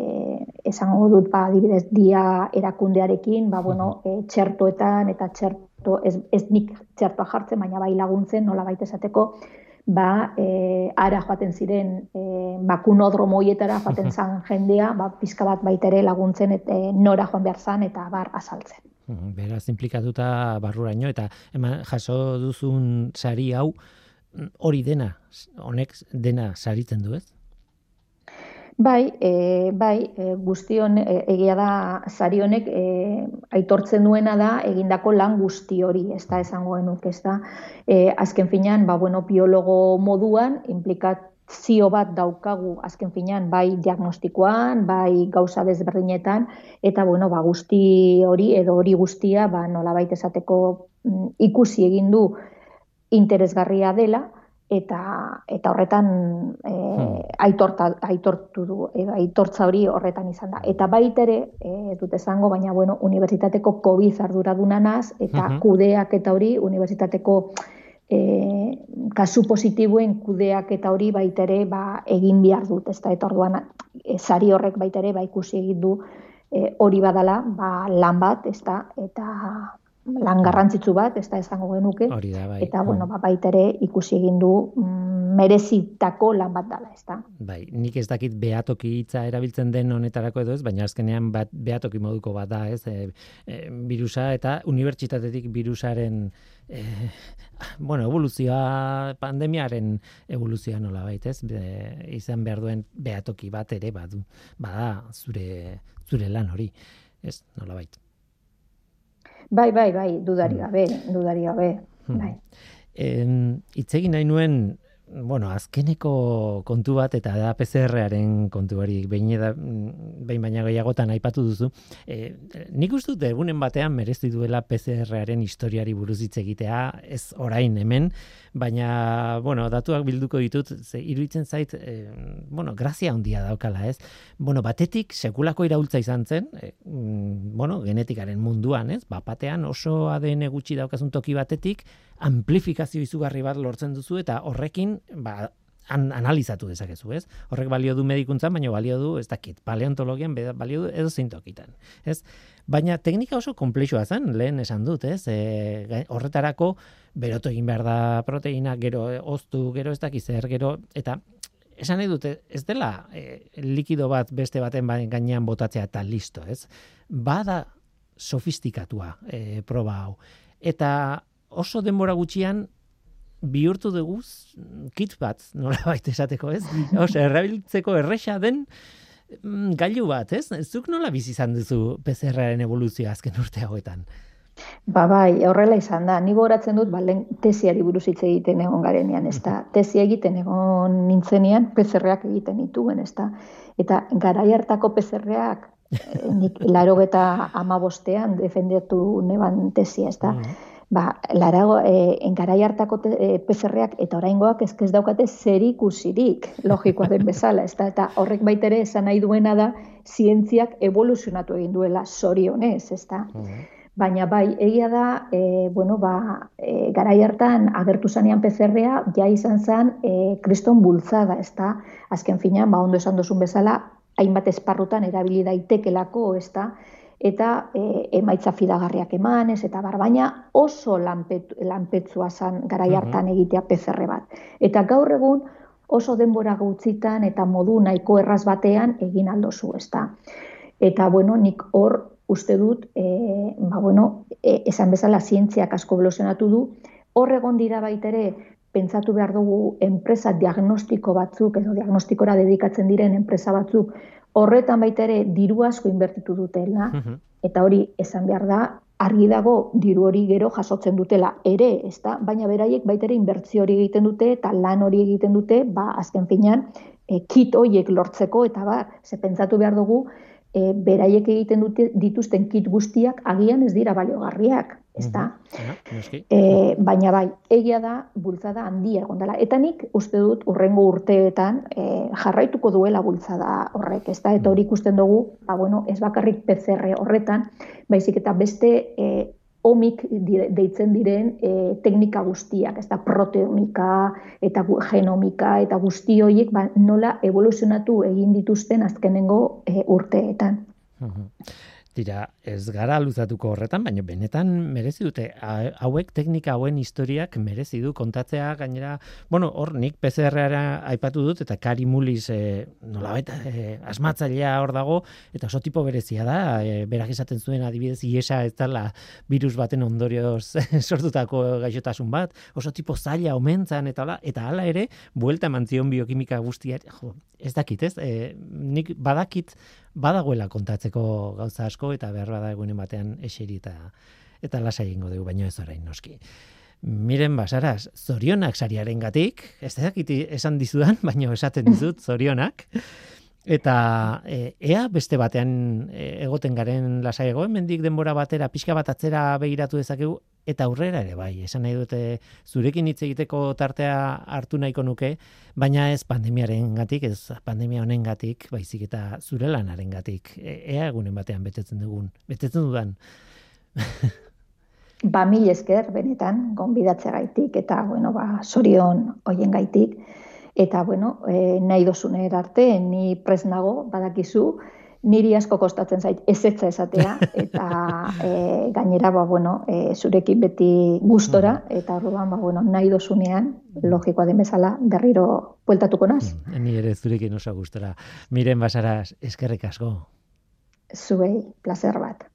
esango dut ba, adibidez dia erakundearekin, ba, bueno, e, txertoetan eta txerto, ez, ez nik txertoa jartzen, baina bai laguntzen, nola baita esateko, ba, e, ara joaten ziren e, bakunodromoietara joaten zan jendea, ba, pizka bat baita ere laguntzen eta e, nora joan behar zan eta bar azaltzen. Beraz, implikatuta barruraino, eta eman jaso duzun sari hau, hori dena, honek dena saritzen du ez? Bai, e, bai, e, guztion e, egia da sari honek e, aitortzen duena da egindako lan guzti hori, ez da esango genuk, ez da. E, azken finean, ba, bueno, biologo moduan, implikat, zio bat daukagu azken finean bai diagnostikoan, bai gauza desberdinetan eta bueno, ba guzti hori edo hori guztia ba nolabait esateko mm, ikusi egin du interesgarria dela eta eta horretan e, aitorta, aitortu du edo aitortza hori horretan izan da. Eta baita ere e, dut esango baina bueno unibertsitateko covid arduradunanaz eta kudeak eta hori unibertsitateko e, kasu positiboen kudeak eta hori baita ere ba, egin behar dut, ez da, eta orduan e, zari horrek baita ere ba, ikusi egin du e, hori badala ba, lan bat, ez da, eta lan garrantzitsu bat, ez da esango genuke, bai. eta bueno, ba, baita ere ikusi egin du mm, merezitako lan bat dala, ez da. Bai, nik ez dakit beatoki hitza erabiltzen den honetarako edo ez, baina azkenean bat beatoki moduko bat da, ez, e, e, virusa eta unibertsitatetik virusaren e, bueno, evoluzioa, pandemiaren evoluzioa nola baita, ez? izan behar duen behatoki bat ere badu, bada zure, zure lan hori, ez? Nola baita. Bai, bai, bai, dudari hmm. gabe, dudari gabe, hmm. bai. En, itzegin nahi nuen bueno, azkeneko kontu bat eta da PCR-aren kontu hori behin, mm, behin baina gehiagotan aipatu duzu. E, nik uste dut egunen batean merezti duela PCR-aren historiari buruz hitz egitea, ez orain hemen, baina, bueno, datuak bilduko ditut, ze iruditzen zait, e, bueno, grazia handia daukala, ez? Bueno, batetik sekulako iraultza izan zen, e, mm, bueno, genetikaren munduan, ez? Bapatean oso ADN gutxi daukazun toki batetik, amplifikazio izugarri bat lortzen duzu eta horrekin ba, an, analizatu dezakezu, ez? Horrek balio du medikuntzan, baina balio du, ez dakit, paleontologian balio du edo zeintokitan, ez? Baina teknika oso komplexua zen, lehen esan dut, ez? E, horretarako berotu egin behar da proteina, gero oztu, gero ez dakiz zer, gero, eta esan nahi dute, ez dela e, likido bat beste baten gainean botatzea eta listo, ez? Bada sofistikatua e, proba hau. Eta oso denbora gutxian bihurtu dugu kit bat, nola baita esateko, ez? Oso, errabiltzeko erresa den mm, gailu bat, ez? Zuk nola bizi izan duzu PCR-aren evoluzioa azken urte hauetan? Ba bai, horrela izan da. Ni goratzen dut, balen tesiari buruz hitz egiten egon garenean, ez da. Tesia egiten egon nintzenean, PCR-ak egiten dituen, ez da. Eta garai hartako PCR-ak, eh, nik laro eta amabostean defendetu neban tesia, ez da ba, larago, e, engarai hartako e, pezerreak eta oraingoak ez ez daukate zer ikusirik logikoa den bezala, ez eta horrek baitere esan nahi duena da zientziak evoluzionatu egin duela sorionez, ez da. Baina bai, egia da, e, bueno, ba, e, garai hartan agertu zanean pezerrea, ja izan zen e, kriston bultzada, ez da. Azken finean, ba, ondo esan duzun bezala, hainbat esparrutan erabili daitekelako, ez da eta e, emaitza fidagarriak emanez, eta bar, baina oso lanpet, lanpetzua zan garai hartan egitea pezerre bat. Eta gaur egun oso denbora gutzitan eta modu nahiko erraz batean egin aldozu, ez da. Eta, bueno, nik hor uste dut, e, ba, bueno, e, esan bezala zientziak asko evoluzionatu du, hor egon dira baitere, pentsatu behar dugu enpresa diagnostiko batzuk, edo diagnostikora dedikatzen diren enpresa batzuk, horretan baita ere diru asko inbertitu dutela, eta hori esan behar da, argi dago diru hori gero jasotzen dutela ere, ez da? Baina beraiek baita ere inbertzio hori egiten dute, eta lan hori egiten dute, ba, azken finean, e, kit horiek lortzeko, eta ba, ze pentsatu behar dugu, e, beraiek egiten dute dituzten kit guztiak agian ez dira baliogarriak ez da? E, baina bai, egia da, bultzada handia egon dela. Eta nik uste dut, urrengo urteetan e, jarraituko duela bultzada horrek, ez da? Eta hori ikusten dugu, ba, bueno, ez bakarrik PCR horretan, baizik eta beste e, omik deitzen diren e, teknika guztiak, ez da proteomika eta genomika eta guzti horiek ba, nola evoluzionatu egin dituzten azkenengo e, urteetan. Tira, ez gara luzatuko horretan, baina benetan merezi dute. Hauek teknika hauen historiak merezi du kontatzea, gainera, bueno, hor nik PCR-ara aipatu dut, eta Kari Mulis e, nola e, asmatzailea hor dago, eta oso tipo berezia da, e, berak esaten zuen adibidez, iesa ez dala virus baten ondorioz sortutako gaixotasun bat, oso tipo zaila omentzan, eta hala, eta hala ere, buelta mantzion biokimika guztiak, jo, ez dakit, ez? E, nik badakit, badagoela kontatzeko gauza asko eta behar bada egunen batean eseri eta eta lasai egingo dugu baino ez orain noski. Miren basaraz, zorionak sariaren gatik, ez da esan dizudan, baino esaten dizut zorionak, eta e, ea beste batean e, egoten garen lasai egoen, mendik denbora batera, pixka bat atzera begiratu dezakegu, eta aurrera ere bai, esan nahi dute zurekin hitz egiteko tartea hartu nahiko nuke, baina ez pandemiaren gatik, ez pandemia honen gatik, baizik eta zure lanaren gatik, e, ea egunen batean betetzen dugun, betetzen dudan. ba, mil esker, benetan, gonbidatze gaitik, eta, bueno, ba, sorion hoien gaitik, eta, bueno, e, nahi dozune arte, ni pres nago, badakizu, niri asko kostatzen zait ezetza esatea eta e, gainera ba bueno e, zurekin beti gustora mm. eta orduan ba bueno nahi dosunean logikoa den bezala berriro bueltatuko naz. Mm, ni ere zurekin oso gustora. Miren basaraz eskerrik asko. Zuei placer bat.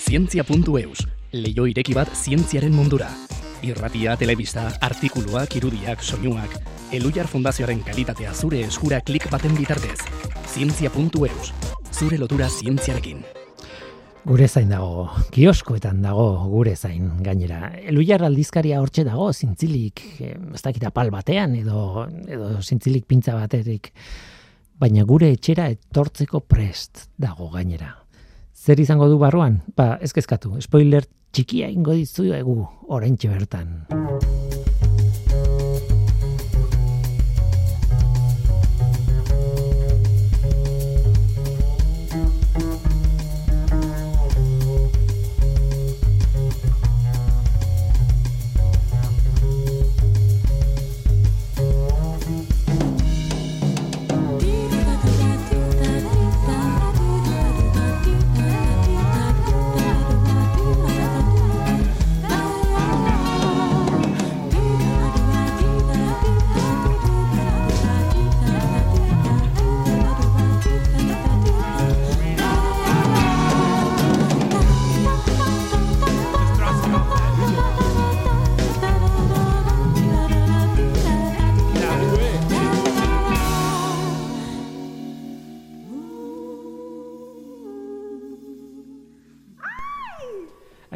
Zientzia.eus, leio ireki bat zientziaren mundura. Irratia, telebista, artikuluak, irudiak, soinuak, Elujar Fundazioaren kalitatea zure eskura klik baten bitartez zientzia.eus, zure lotura zientziarekin. Gure zain dago, kioskoetan dago gure zain gainera. Eluiar aldizkaria hortxe dago, zintzilik, ez dakit apal batean edo, edo zintzilik pintza baterik. Baina gure etxera etortzeko prest dago gainera. Zer izango du barruan? Ba, ez kezkatu, spoiler txikia ingo dizu egu, orain bertan.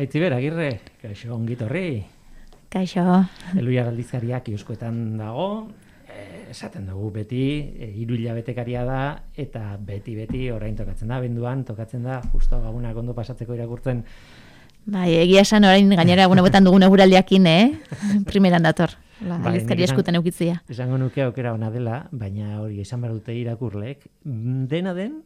Aitziber, agirre, kaixo, ongitorri. Kaixo. Eluia galdizkariak iuskoetan dago, eh, esaten dugu beti, e, iru hilabetekaria da, eta beti-beti orain tokatzen da, benduan tokatzen da, justo gabuna ondo pasatzeko irakurtzen. Bai, egia esan orain gainera gune betan dugun eguraldiakin, eh? Primeran dator. La, bai, eskari eskutan eukitzia. Esango nuke aukera ona dela, baina hori esan behar dute irakurlek. Dena den,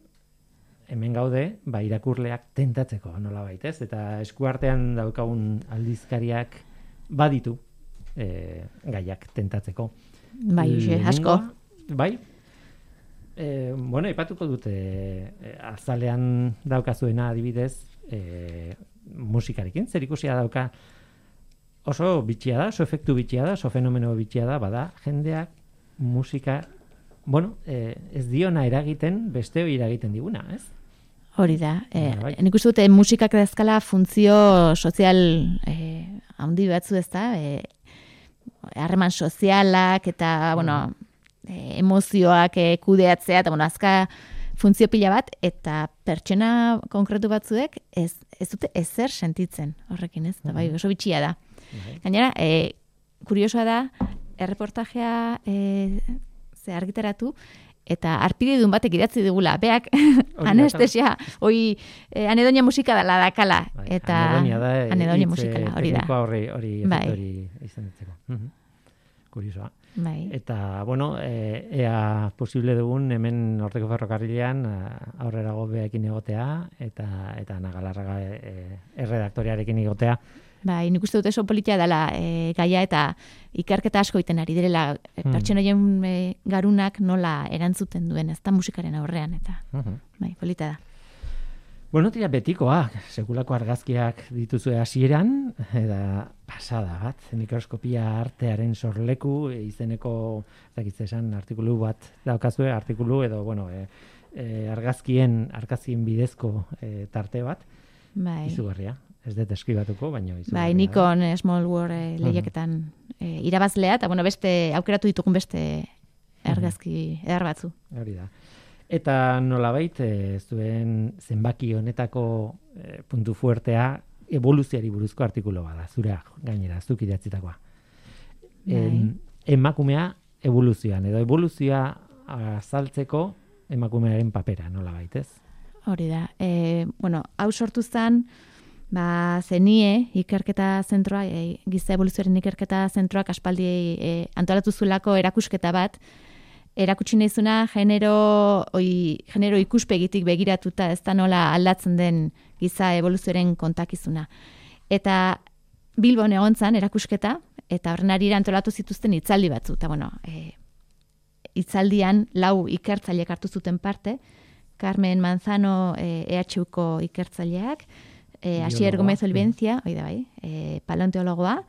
hemen gaude, ba, irakurleak tentatzeko, nola baitez, eta eskuartean daukagun aldizkariak baditu e, gaiak tentatzeko. Bai, uxe, asko. Bai, e, bueno, ipatuko dute e, azalean daukazuena adibidez e, musikarekin, zer ikusia dauka oso bitxia da, oso efektu bitxia da, oso fenomeno bitxia da, bada, jendeak musika bueno, eh, ez diona eragiten, besteo iragiten diguna, ez? Hori da. E, nik uste dute musikak dazkala funtzio sozial e, handi batzu ez da. E, harreman sozialak eta, bueno, e, emozioak e, kudeatzea eta, bueno, azka funtzio pila bat eta pertsona konkretu batzuek ez, ez dute ezer sentitzen horrekin ez. Da, bai, oso bitxia da. Gainera, e, kuriosoa da, erreportajea e, ze argiteratu, eta arpididun batek idatzi digula, beak anestesia, oi, eh, anedonia musika dala dakala, bai, eta anedonia, da, anedonia musikala, hori da. Hori, hori, bai. hori izan ditzeko. kuriosoa. Bai. Eta, bueno, e, ea posible dugun hemen Horteko Ferrokarrilean aurrera gobeekin egotea eta eta nagalarraga e, erredaktoriarekin egotea. Bai, nik uste dut oso politia dela e, gaia eta ikerketa asko iten ari direla e, hmm. pertsonaien e, garunak nola erantzuten duen, ez da musikaren aurrean, eta hmm. bai, polita da. Bueno, tira betikoa, sekulako argazkiak dituzue hasieran eta pasada bat, mikroskopia artearen sorleku, izeneko, ez esan, artikulu bat daukazue, artikulu edo, bueno, e, e, argazkien, argazkien bidezko e, tarte bat, bai. izugarria. Ez dut eskribatuko, baina. Bai, Nikon Small War e, lehiaketan e, irabazlea, eta bueno, beste, aukeratu ditugun beste argazki edar batzu. Hori da. Eta nolabait, ez duen zenbaki honetako e, puntu fuertea evoluziari buruzko artikulo bada, zure gainera, zuk idatzitakoa. E, emakumea evoluzioan, edo evoluzioa azaltzeko emakumearen papera, nolabait, ez? Hori da. E, bueno, hau sortu zen, ba, zenie, ikerketa zentroa, e, giza evoluzioaren ikerketa zentroak aspaldi e, antolatu zulako erakusketa bat, erakutsi nahizuna genero, oi, genero ikuspegitik begiratuta ez da nola aldatzen den giza evoluzioaren kontakizuna. Eta Bilbon egon erakusketa, eta horren ari antolatu zituzten itzaldi batzu. Eta bueno, e, itzaldian lau ikertzaileak hartu zuten parte, Carmen Manzano e, EHUko ikertzaileak, e, Asier Gomez Olbentzia, oida bai, e, paleonteologoa,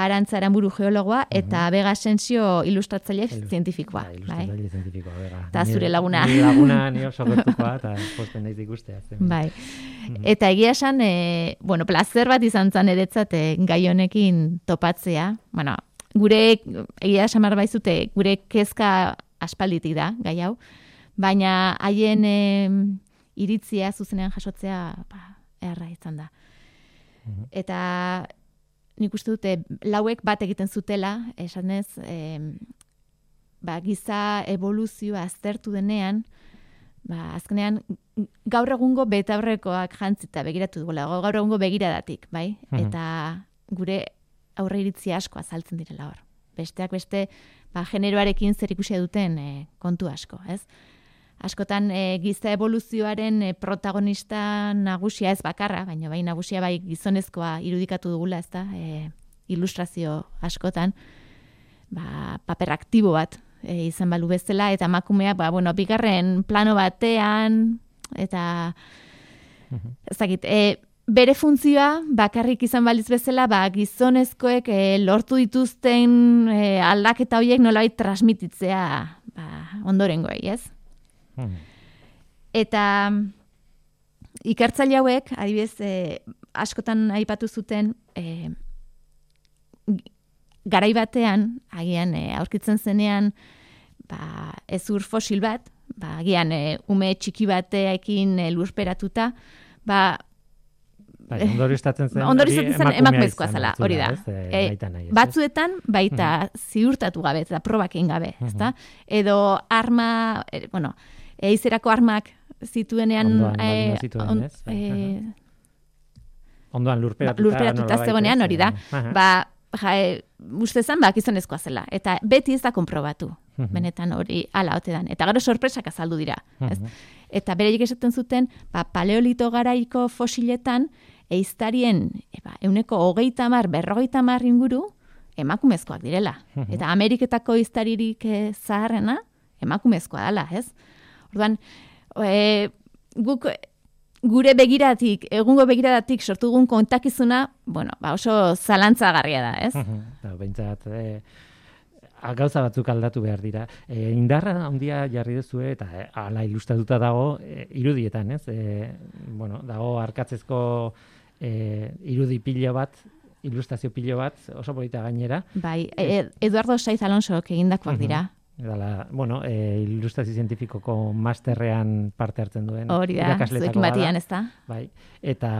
Arantza Aramburu geologoa eta uh Bega Sensio ilustratzaile zientifikoa. Bai, ilustratzaile bai. zientifikoa, Bega. Ta zure laguna. Ni laguna ni oso gertukoa eta posten naiz ikustea. Bai. Eta egia esan, e, bueno, placer bat izan zan eretzat e, gai honekin topatzea. Bueno, gure egia esan baizute, gure kezka aspalditik da, gai hau. Baina haien e, iritzia zuzenean jasotzea, ba, erra izan da. Eta nik uste dute lauek bat egiten zutela, esanez, e, ba, giza evoluzioa aztertu denean, ba, azkenean gaur egungo beta horrekoak jantzita begiratu dugula, gaur egungo begiradatik, bai? Mhm. Eta gure aurre iritzi asko azaltzen direla hor. Besteak beste, ba, generoarekin zer ikusia duten e, kontu asko, ez? Askotan e, giza evoluzioaren e, protagonista nagusia ez bakarra, baina bai nagusia bai gizonezkoa irudikatu dugula, ez da, e, ilustrazio askotan, ba, paper aktibo bat e, izan balu bezala, eta makumea, ba, bueno, bigarren plano batean, eta ezagit, e, bere funtzioa bakarrik izan baliz bezala, ba, gizonezkoek e, lortu dituzten e, aldaketa horiek nolabait transmititzea ba, ondorengoei, ez? Eta ikertzaile hauek, adibidez, e, askotan aipatu zuten, e, garai batean, agian e, aurkitzen zenean, ba, ezur fosil bat, ba, agian e, ume txiki bateekin e, lurperatuta, ba, Bai, ondori zen, zen emakumezkoa zela, hori da. e, batzuetan, baita ziurtatu gabe, eta probakin gabe, uh ezta? Edo arma, e, bueno, eizerako armak zituenean... Ondoan, e, zituen, ez? E, Ondoan lurperatuta. Lurperatuta zegoenean hori da. Ba, ja, e, uste zen, bak izonezkoa zela. Eta beti ez da konprobatu. Benetan hori ala ote dan. Eta gero sorpresak azaldu dira. Ez? Eta bere esaten zuten, ba, paleolito garaiko fosiletan, eiztarien, eba, euneko hogeita mar, berrogeita mar inguru, emakumezkoak direla. Eta Ameriketako eiztaririk zaharrena, emakumezkoa dela, ez? Orduan, e, guk gure begiratik, egungo begiratik sortu dugun kontakizuna, bueno, ba oso zalantzagarria da, ez? Ba, Beintzat, e, gauza batzuk aldatu behar dira. E, indarra handia jarri duzu eta e, ala ilustratuta dago e, irudietan, ez? E, bueno, dago arkatzezko e, irudi pilo bat, ilustrazio pilo bat, oso polita gainera. Bai, e, Eduardo Saiz Alonso egindakoak dira. Dala, bueno, e, ilustrazio zientifikoko masterrean parte hartzen duen. Hori da, zuekin batian ez da. Bai, eta,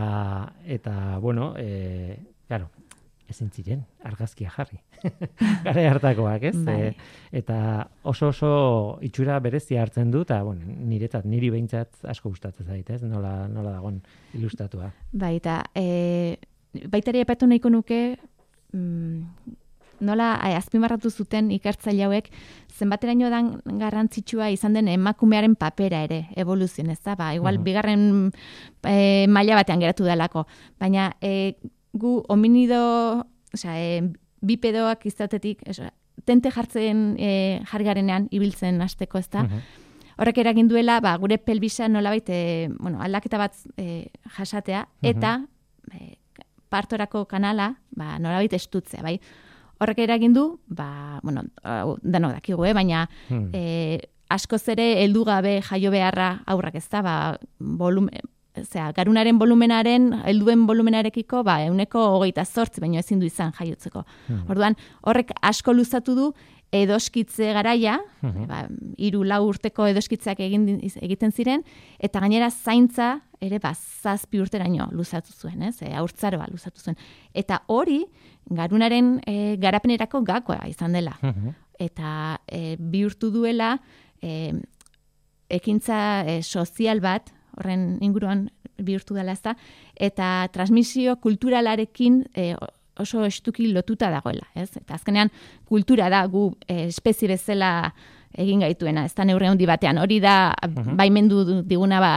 eta bueno, e, claro, ezin ziren, argazkia jarri. Gare hartakoak, ez? Bai. E, eta oso oso itxura berezia hartzen du, eta bueno, niretzat, niri behintzat asko gustatzen zait, ez? Nola, nola dagon ilustratua. Bai, eta e, baitari epatu nahiko nuke, mm, nola azpimarratu zuten ikertzaile hauek zenbateraino dan garrantzitsua izan den emakumearen papera ere evoluzioen, ez da? Ba, igual bigarren e, maila batean geratu delako, baina e, gu hominido, osea, e, bipedoak izatetik, osea, tente jartzen e, jargarenean ibiltzen hasteko, ez da? Horrek eragin duela, ba, gure pelbisa nolabait, e, bueno, aldaketa bat e, jasatea, eta e, partorako kanala, ba, nolabait estutzea, bai? Horrek eragin du, ba, bueno, dano dakigu, eh? baina hmm. e, askoz ere heldu gabe jaio beharra aurrak ez da, ba, volumen, Osea, garunaren volumenaren, helduen volumenarekiko, ba, euneko hogeita zortzi, baino ezin du izan jaiotzeko. Hmm. Orduan, horrek asko luzatu du, edoskitze garaia, hmm. ba, iru lau urteko edoskitzeak egin, egiten ziren, eta gainera zaintza, ere, ba, zazpi urteraino luzatu zuen, ez? E, aurtzaroa luzatu zuen. Eta hori, garunaren e, garapenerako gakoa izan dela. Hmm. Eta e, bihurtu duela, e, ekintza e, sozial bat, horren inguruan bihurtu dela ezta, eta transmisio kulturalarekin e, oso estuki lotuta dagoela, ez? Eta azkenean kultura da gu e, espezie bezala egin gaituena, ez da neurre handi batean, hori da uh baimendu diguna ba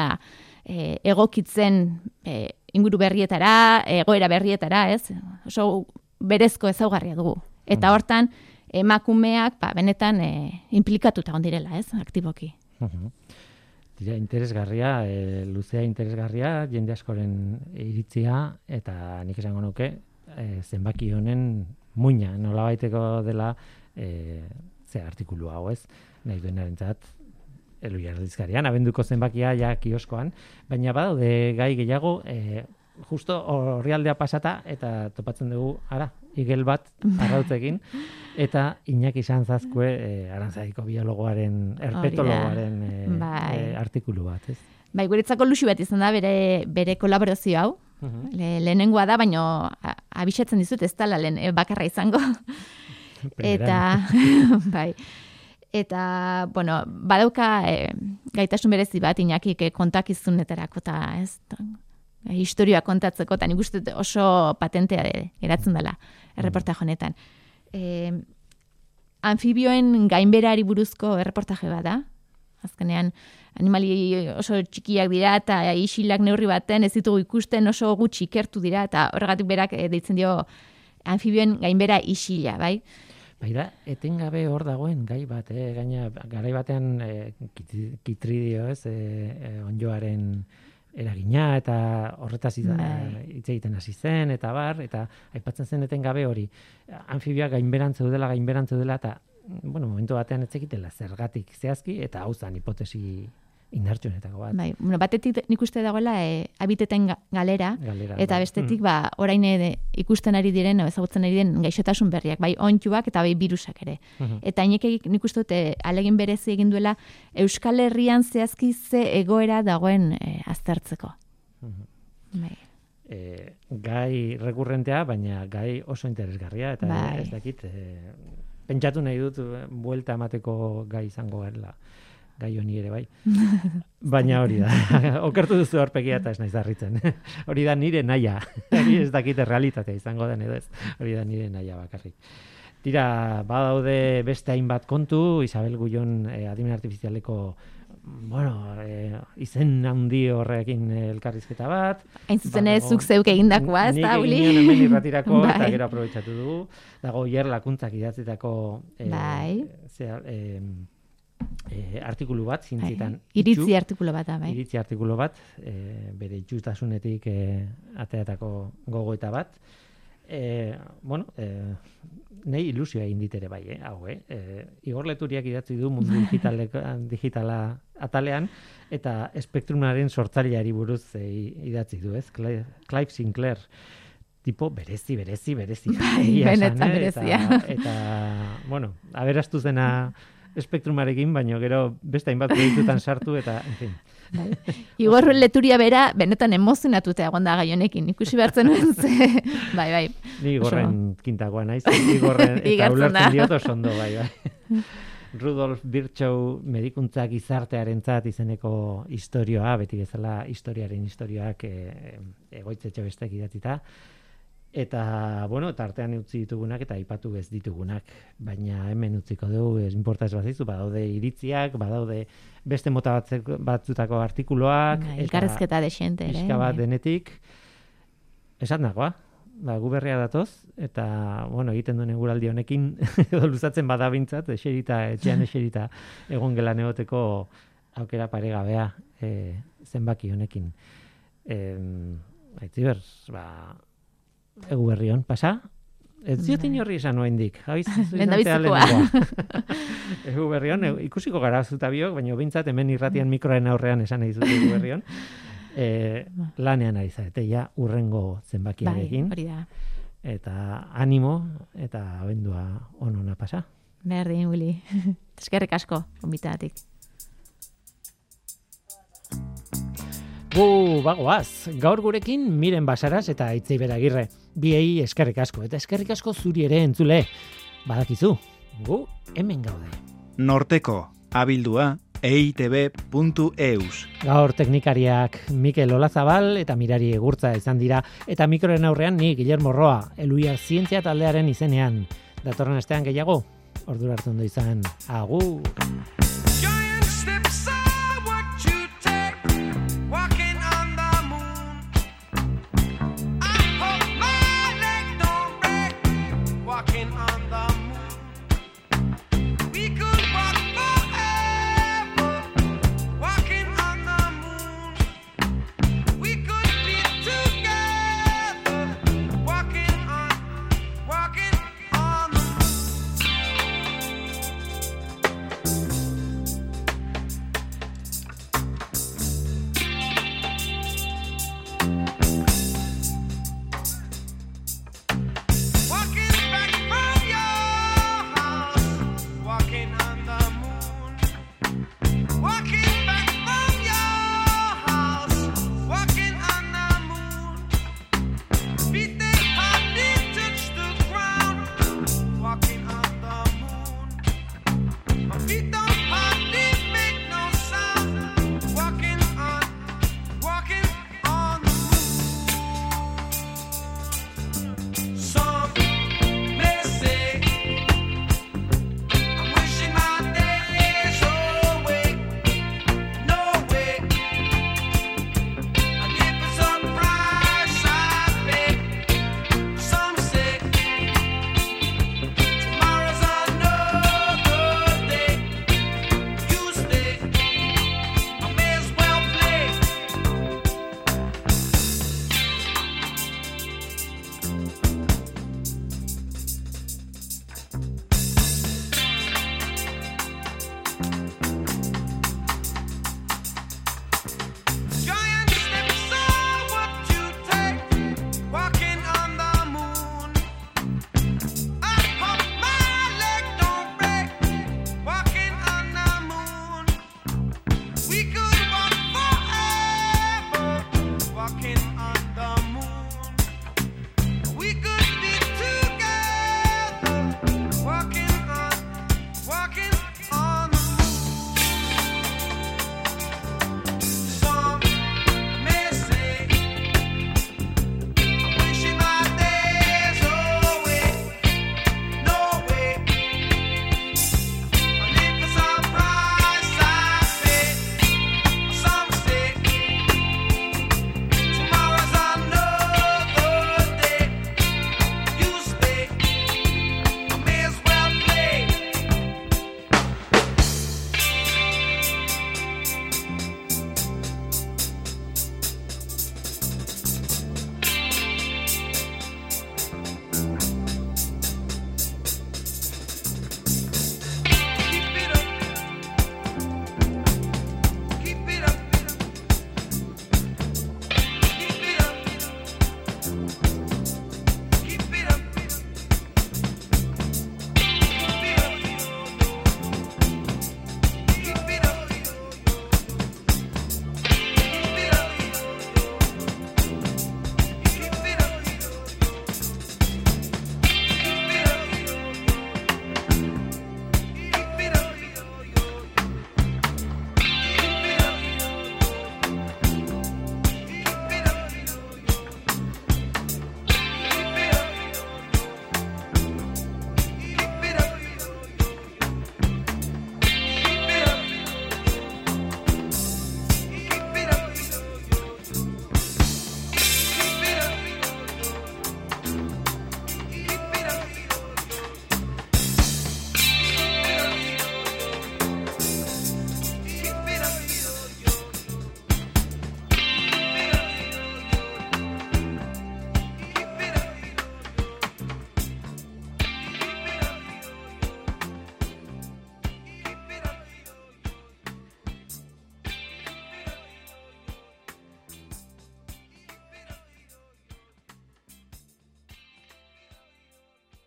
e, egokitzen e, inguru berrietara, egoera berrietara, ez? Oso berezko ezaugarria dugu. Eta hortan, emakumeak, ba, benetan, e, implikatuta direla, ez? Aktiboki. Dira, interesgarria, e, luzea interesgarria, jende askoren iritzia, eta nik esango nuke, e, zenbaki honen muina, nola baiteko dela, e, ze artikulu hau ez, nahi duen erentzat, elu jardizkarian, abenduko zenbakia ja kioskoan, baina badaude gai gehiago, e, justo horrialdea pasata, eta topatzen dugu, ara, igel bat arrautzekin eta Iñaki Sanzazkue eh, arantzaiko biologoaren erpetologoaren eh, bai. eh, artikulu bat, ez? Bai, guretzako luxu bat izan da bere bere kolaborazio hau. Uh lehenengoa da, baino abisatzen dizut ez da lehen eh, bakarra izango. eta bai. Eta, bueno, badauka eh, gaitasun berezi bat Iñakik eh, kontakizunetarako ta, ez? Historia kontatzeko, eta nik uste oso patentea geratzen dela erreportaje honetan. E, anfibioen gainberari buruzko erreportaje bada. Azkenean, animali oso txikiak dira eta isilak neurri baten ez ditugu ikusten oso gutxi ikertu dira eta horregatik berak e, deitzen dio anfibioen gainbera isila, bai? Bai da, etengabe hor dagoen gai bat, eh? gaina garai batean eh, kitridio ez, eh, onjoaren eragina eta horretaz bai. hitz egiten hasi zen eta bar eta aipatzen zen eten gabe hori anfibia gainberan zeudela gainberan zeudela eta bueno momentu batean ez zergatik zehazki eta hau zan hipotesi indartsuenetako bat. Bai, bueno, batetik nik uste dagoela e, abiteten galera, eta bai. bestetik mm. ba, orain ikusten ari diren, ezagutzen ari diren gaixotasun berriak, bai ontsuak eta bai virusak ere. Mm Eta inek nik uste dute alegin berezi egin duela Euskal Herrian zehazki ze egoera dagoen e, aztertzeko. Mm bai. E, gai rekurrentea, baina gai oso interesgarria, eta bai. ez dakit, e, pentsatu nahi dut, buelta emateko gai izango garela gai honi ere bai. Baina hori da. Okertu duzu horpegia eta ez naiz darritzen. hori da nire naia. Hori ez dakite realitatea izango den edo ez. Hori da nire naia bakarrik. Tira, badaude beste hainbat kontu, Isabel Gullon eh, adimen artifizialeko bueno, eh, izen handi horrekin elkarrizketa bat. Hain zuzen ez, zuk zeuk egindakoa, ez da, Uli? Nik egin irratirako, bai. eta gero aprobetsatu dugu. Dago, hier lakuntzak idatzetako... Eh, bai. Zea, eh, e, artikulu bat, zintzitan. Bai, iritzi artikulu bat, bai. Iritzi artikulu bat, e, bere itxutasunetik e, ateatako gogoeta bat. E, bueno, e, nahi ilusioa egin ditere bai, eh, hau, eh? E, Igor Leturiak idatzi du mundu digitala atalean, eta espektrumaren sortzaileari buruz e, idatzi du, ez? Clive Sinclair tipo berezi, berezi, berezi. Bai, benetan berezia. Eta, eta, bueno, aberastu zena espektrumarekin, baino gero beste hainbat proiektutan sartu eta, en fin. Bai. Igor leturia bera, benetan emozionatuta egon da gaionekin, ikusi behartzen nuen ze, bai, bai. Ni igorren kintakoa naiz, igorren, eta ulertzen diot ondo, bai, bai. Rudolf Virchow medikuntzak izartearen zat izeneko historioa, beti bezala historiaren historioak e, egoitzetxe bestek idatita. Eta bueno, tartean utzi ditugunak eta aipatu ez ditugunak, baina hemen utziko dugu, ez importa ez bazizu, badaude iritziak, badaude beste mota batzek, batzutako artikuloak, Bai, elkarrezketa de xente, ere. pixka bat bai. denetik, esan dagoa, ba, gu berria datoz, eta, bueno, egiten duen eguraldi honekin, edo luzatzen bada bintzat, eserita, etxean eserita, egon gelan egoteko aukera paregabea e, zenbaki honekin. E, Aitziber, ba, egu berri hon, pasa? Ez ziot Bai. inorri esan noen dik. Lehendabizikoa. egu berri hon, e- ikusiko gara zuta biok, baina bintzat hemen irratian mikroen aurrean esan nahi dut egu berri hon. E, lanean ari zarete, ja, urrengo Bai, zenbakiarekin. hori da. eta animo, eta abendua onona pasa. Berdin, Willy. Eskerrik asko, gombitatik. Gu bagoaz, gaur gurekin miren basaraz eta itzei beragirre. Biei eskerrik asko, eta eskerrik asko zuri ere entzule. Badakizu, gu hemen gaude. Norteko, abildua, eitb.eus. Gaur teknikariak Mikel Olazabal eta Mirari Egurtza izan dira, eta mikroren aurrean ni Guillermo Roa, eluia zientzia taldearen izenean. Datorren astean gehiago, ordura hartu ondo izan, agur!